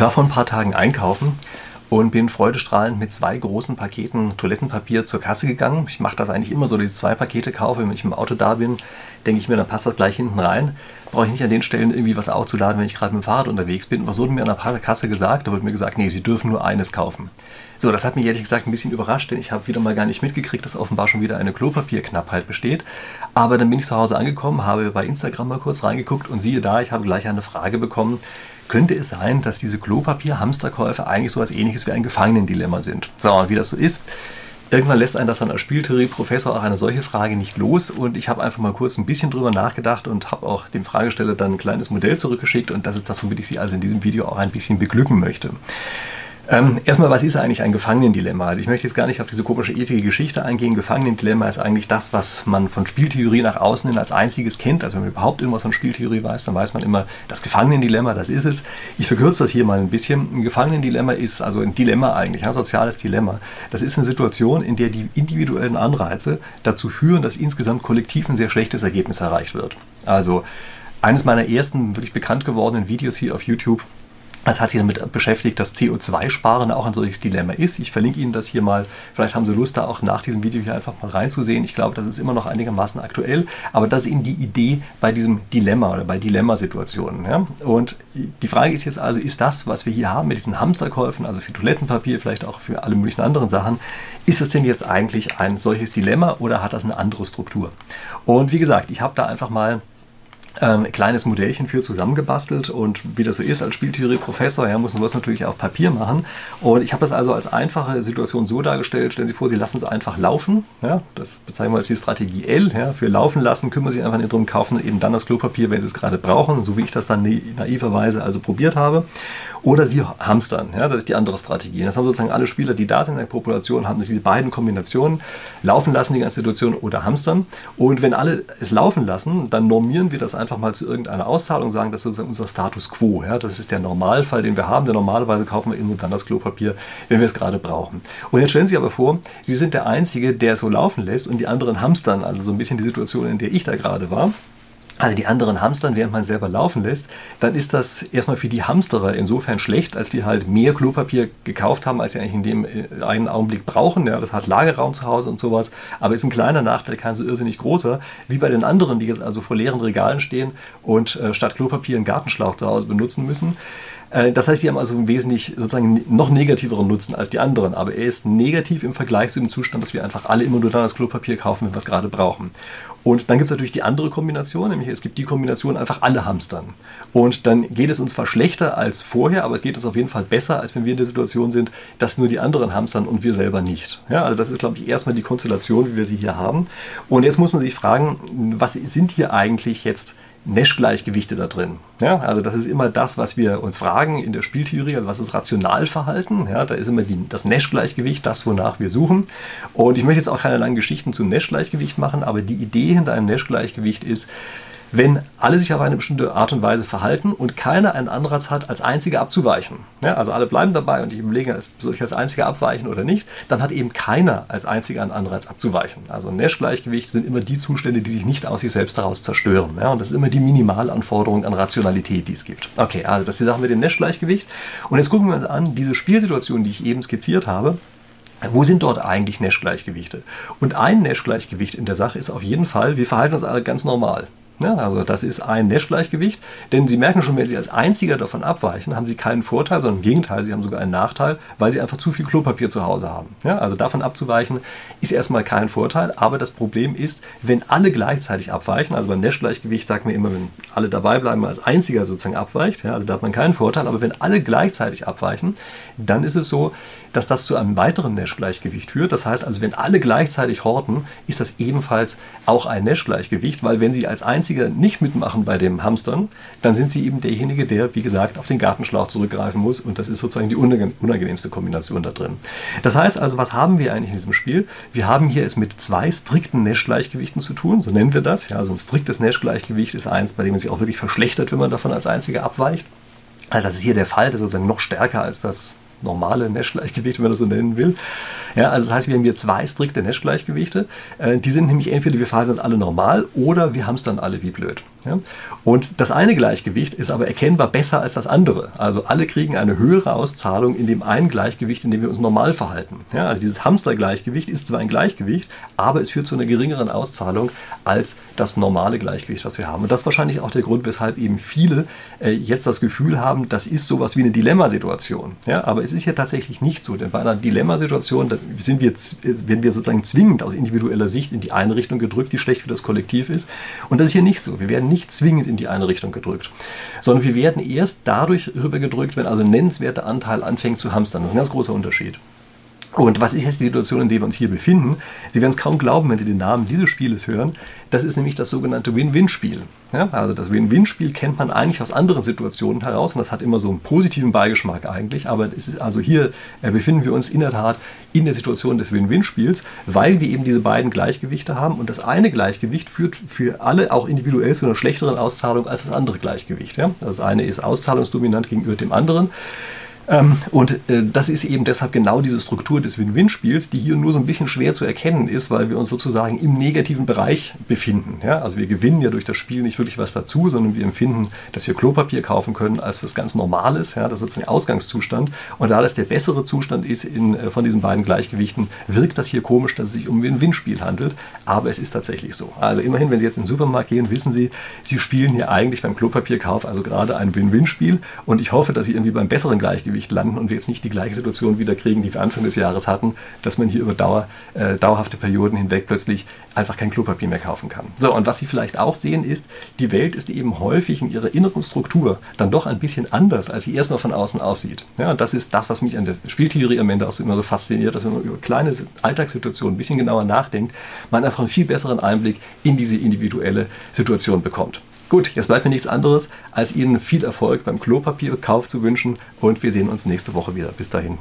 Ich war vor ein paar Tagen einkaufen und bin freudestrahlend mit zwei großen Paketen Toilettenpapier zur Kasse gegangen. Ich mache das eigentlich immer so, dass ich zwei Pakete kaufe. Wenn ich im Auto da bin, denke ich mir, dann passt das gleich hinten rein. Brauche ich nicht an den Stellen irgendwie was aufzuladen, wenn ich gerade mit dem Fahrrad unterwegs bin. Was wurde mir an der Kasse gesagt? Da wurde mir gesagt, nee, Sie dürfen nur eines kaufen. So, das hat mich ehrlich gesagt ein bisschen überrascht, denn ich habe wieder mal gar nicht mitgekriegt, dass offenbar schon wieder eine Klopapierknappheit besteht. Aber dann bin ich zu Hause angekommen, habe bei Instagram mal kurz reingeguckt und siehe da, ich habe gleich eine Frage bekommen, könnte es sein, dass diese Klopapier-Hamsterkäufe eigentlich so etwas ähnliches wie ein Gefangenendilemma sind. So, und wie das so ist, irgendwann lässt einen das dann als Spieltheorie-Professor auch eine solche Frage nicht los und ich habe einfach mal kurz ein bisschen drüber nachgedacht und habe auch dem Fragesteller dann ein kleines Modell zurückgeschickt und das ist das, womit ich Sie also in diesem Video auch ein bisschen beglücken möchte. Ähm, erstmal, was ist eigentlich ein Gefangenendilemma? Also ich möchte jetzt gar nicht auf diese komische ewige Geschichte eingehen. Gefangenendilemma ist eigentlich das, was man von Spieltheorie nach außen hin als einziges kennt. Also wenn man überhaupt irgendwas von Spieltheorie weiß, dann weiß man immer, das Gefangenendilemma, das ist es. Ich verkürze das hier mal ein bisschen. Ein Gefangenendilemma ist also ein Dilemma eigentlich, ein soziales Dilemma. Das ist eine Situation, in der die individuellen Anreize dazu führen, dass insgesamt kollektiv ein sehr schlechtes Ergebnis erreicht wird. Also eines meiner ersten wirklich bekannt gewordenen Videos hier auf YouTube es hat sich damit beschäftigt, dass CO2-Sparen auch ein solches Dilemma ist. Ich verlinke Ihnen das hier mal. Vielleicht haben Sie Lust, da auch nach diesem Video hier einfach mal reinzusehen. Ich glaube, das ist immer noch einigermaßen aktuell. Aber das ist eben die Idee bei diesem Dilemma oder bei Dilemmasituationen. Ja? Und die Frage ist jetzt also, ist das, was wir hier haben mit diesen Hamsterkäufen, also für Toilettenpapier, vielleicht auch für alle möglichen anderen Sachen, ist es denn jetzt eigentlich ein solches Dilemma oder hat das eine andere Struktur? Und wie gesagt, ich habe da einfach mal ähm, kleines Modellchen für zusammengebastelt und wie das so ist als Spieltheorie-Professor, ja, muss man das natürlich auf Papier machen. Und ich habe das also als einfache Situation so dargestellt, stellen Sie vor, Sie lassen es einfach laufen. Ja, das bezeichnen wir als die Strategie L. Ja, für laufen lassen, kümmern Sie einfach nicht drum, kaufen eben dann das Klopapier, wenn Sie es gerade brauchen, so wie ich das dann naiverweise also probiert habe. Oder Sie hamstern, ja, das ist die andere Strategie. Das haben sozusagen alle Spieler, die da sind in der Population, haben diese beiden Kombinationen, laufen lassen die ganze Situation oder hamstern. Und wenn alle es laufen lassen, dann normieren wir das einfach mal zu irgendeiner Auszahlung, sagen, das ist sozusagen unser Status quo. Ja? Das ist der Normalfall, den wir haben. Der normalerweise kaufen wir nur dann das Klopapier, wenn wir es gerade brauchen. Und jetzt stellen Sie aber vor, Sie sind der Einzige, der es so laufen lässt und die anderen hamstern. Also so ein bisschen die Situation, in der ich da gerade war also die anderen hamstern, während man selber laufen lässt, dann ist das erstmal für die Hamsterer insofern schlecht, als die halt mehr Klopapier gekauft haben, als sie eigentlich in dem äh, einen Augenblick brauchen. Ja, das hat Lagerraum zu Hause und sowas, aber ist ein kleiner Nachteil, kein so irrsinnig großer, wie bei den anderen, die jetzt also vor leeren Regalen stehen und äh, statt Klopapier einen Gartenschlauch zu Hause benutzen müssen. Äh, das heißt, die haben also wesentlich sozusagen noch negativeren Nutzen als die anderen. Aber er ist negativ im Vergleich zu dem Zustand, dass wir einfach alle immer nur dann das Klopapier kaufen, wenn wir es gerade brauchen. Und dann gibt es natürlich die andere Kombination, nämlich es gibt die Kombination einfach alle hamstern. Und dann geht es uns zwar schlechter als vorher, aber es geht uns auf jeden Fall besser, als wenn wir in der Situation sind, dass nur die anderen hamstern und wir selber nicht. Ja, also das ist, glaube ich, erstmal die Konstellation, wie wir sie hier haben. Und jetzt muss man sich fragen, was sind hier eigentlich jetzt Nash-Gleichgewichte da drin. Ja, also das ist immer das, was wir uns fragen in der Spieltheorie, also was ist Rationalverhalten? Ja, da ist immer die, das Nash-Gleichgewicht, das, wonach wir suchen. Und ich möchte jetzt auch keine langen Geschichten zum Nash-Gleichgewicht machen, aber die Idee hinter einem Nash-Gleichgewicht ist, wenn alle sich auf eine bestimmte Art und Weise verhalten und keiner einen Anreiz hat, als Einziger abzuweichen. Ja, also alle bleiben dabei und ich überlege, soll ich als Einziger abweichen oder nicht, dann hat eben keiner als Einziger einen Anreiz abzuweichen. Also Nash-Gleichgewicht sind immer die Zustände, die sich nicht aus sich selbst heraus zerstören. Ja, und das ist immer die Minimalanforderung an Rationalität, die es gibt. Okay, also das ist die Sache mit dem Nash-Gleichgewicht. Und jetzt gucken wir uns an, diese Spielsituation, die ich eben skizziert habe, wo sind dort eigentlich Nash-Gleichgewichte? Und ein Nash-Gleichgewicht in der Sache ist auf jeden Fall, wir verhalten uns alle ganz normal. Ja, also das ist ein Nash-Gleichgewicht, denn Sie merken schon, wenn Sie als Einziger davon abweichen, haben Sie keinen Vorteil, sondern im Gegenteil, Sie haben sogar einen Nachteil, weil Sie einfach zu viel Klopapier zu Hause haben. Ja, also davon abzuweichen ist erstmal kein Vorteil, aber das Problem ist, wenn alle gleichzeitig abweichen, also beim Nash-Gleichgewicht sagt man immer, wenn alle dabei bleiben, als Einziger sozusagen abweicht, ja, also da hat man keinen Vorteil, aber wenn alle gleichzeitig abweichen, dann ist es so, dass das zu einem weiteren Nash-Gleichgewicht führt. Das heißt also, wenn alle gleichzeitig horten, ist das ebenfalls auch ein Nash-Gleichgewicht, weil wenn Sie als Einziger nicht mitmachen bei dem Hamstern, dann sind Sie eben derjenige, der, wie gesagt, auf den Gartenschlauch zurückgreifen muss und das ist sozusagen die unangenehmste Kombination da drin. Das heißt also, was haben wir eigentlich in diesem Spiel? Wir haben hier es mit zwei strikten Nash-Gleichgewichten zu tun, so nennen wir das. Ja, also ein striktes Nash-Gleichgewicht ist eins, bei dem man sich auch wirklich verschlechtert, wenn man davon als Einziger abweicht. Also das ist hier der Fall, ist sozusagen noch stärker als das normale Nash-Gleichgewicht, wenn man das so nennen will. Ja, also das heißt, wir haben hier zwei strikte Nash-Gleichgewichte. Äh, die sind nämlich entweder wir verhalten uns alle normal oder wir haben es dann alle wie blöd. Ja? Und das eine Gleichgewicht ist aber erkennbar besser als das andere. Also alle kriegen eine höhere Auszahlung in dem einen Gleichgewicht, in dem wir uns normal verhalten. Ja? Also dieses Hamstergleichgewicht ist zwar ein Gleichgewicht, aber es führt zu einer geringeren Auszahlung als das normale Gleichgewicht, was wir haben. Und das ist wahrscheinlich auch der Grund, weshalb eben viele äh, jetzt das Gefühl haben, das ist sowas wie eine Dilemmasituation. Ja? Aber es ist ja tatsächlich nicht so, denn bei einer Dilemmasituation sind wir, werden wir sozusagen zwingend aus individueller Sicht in die eine Richtung gedrückt, die schlecht für das Kollektiv ist. Und das ist hier nicht so. Wir werden nicht zwingend in die eine Richtung gedrückt, sondern wir werden erst dadurch rübergedrückt, wenn also ein nennenswerter Anteil anfängt zu hamstern. Das ist ein ganz großer Unterschied. Und was ist jetzt die Situation, in der wir uns hier befinden? Sie werden es kaum glauben, wenn Sie den Namen dieses Spieles hören. Das ist nämlich das sogenannte Win-Win-Spiel. Ja, also das Win-Win-Spiel kennt man eigentlich aus anderen Situationen heraus und das hat immer so einen positiven Beigeschmack eigentlich. Aber es ist also hier äh, befinden wir uns in der Tat in der Situation des Win-Win-Spiels, weil wir eben diese beiden Gleichgewichte haben und das eine Gleichgewicht führt für alle auch individuell zu einer schlechteren Auszahlung als das andere Gleichgewicht. Ja? Das eine ist auszahlungsdominant gegenüber dem anderen. Ähm, und äh, das ist eben deshalb genau diese Struktur des Win-Win-Spiels, die hier nur so ein bisschen schwer zu erkennen ist, weil wir uns sozusagen im negativen Bereich befinden. Ja? Also wir gewinnen ja durch das Spiel nicht wirklich was dazu, sondern wir empfinden, dass wir Klopapier kaufen können als was ganz Normales. Ja? Das ist der Ausgangszustand. Und da das der bessere Zustand ist in, äh, von diesen beiden Gleichgewichten, wirkt das hier komisch, dass es sich um ein Win-Win-Spiel handelt. Aber es ist tatsächlich so. Also immerhin, wenn Sie jetzt in den Supermarkt gehen, wissen Sie, Sie spielen hier eigentlich beim Klopapierkauf also gerade ein Win-Win-Spiel. Und ich hoffe, dass Sie irgendwie beim besseren Gleichgewicht Gleichgewicht landen und wir jetzt nicht die gleiche Situation wieder kriegen, die wir Anfang des Jahres hatten, dass man hier über Dauer, äh, dauerhafte Perioden hinweg plötzlich einfach kein Klopapier mehr kaufen kann. So, und was Sie vielleicht auch sehen ist, die Welt ist eben häufig in ihrer inneren Struktur dann doch ein bisschen anders, als sie erstmal von außen aussieht. Ja, und das ist das, was mich an der Spieltheorie am Ende auch immer so fasziniert, dass wenn man über kleine Alltagssituationen ein bisschen genauer nachdenkt, man einfach einen viel besseren Einblick in diese individuelle Situation bekommt. Gut, jetzt bleibt mir nichts anderes, als Ihnen viel Erfolg beim Klopapierkauf zu wünschen und wir sehen uns nächste Woche wieder. Bis dahin.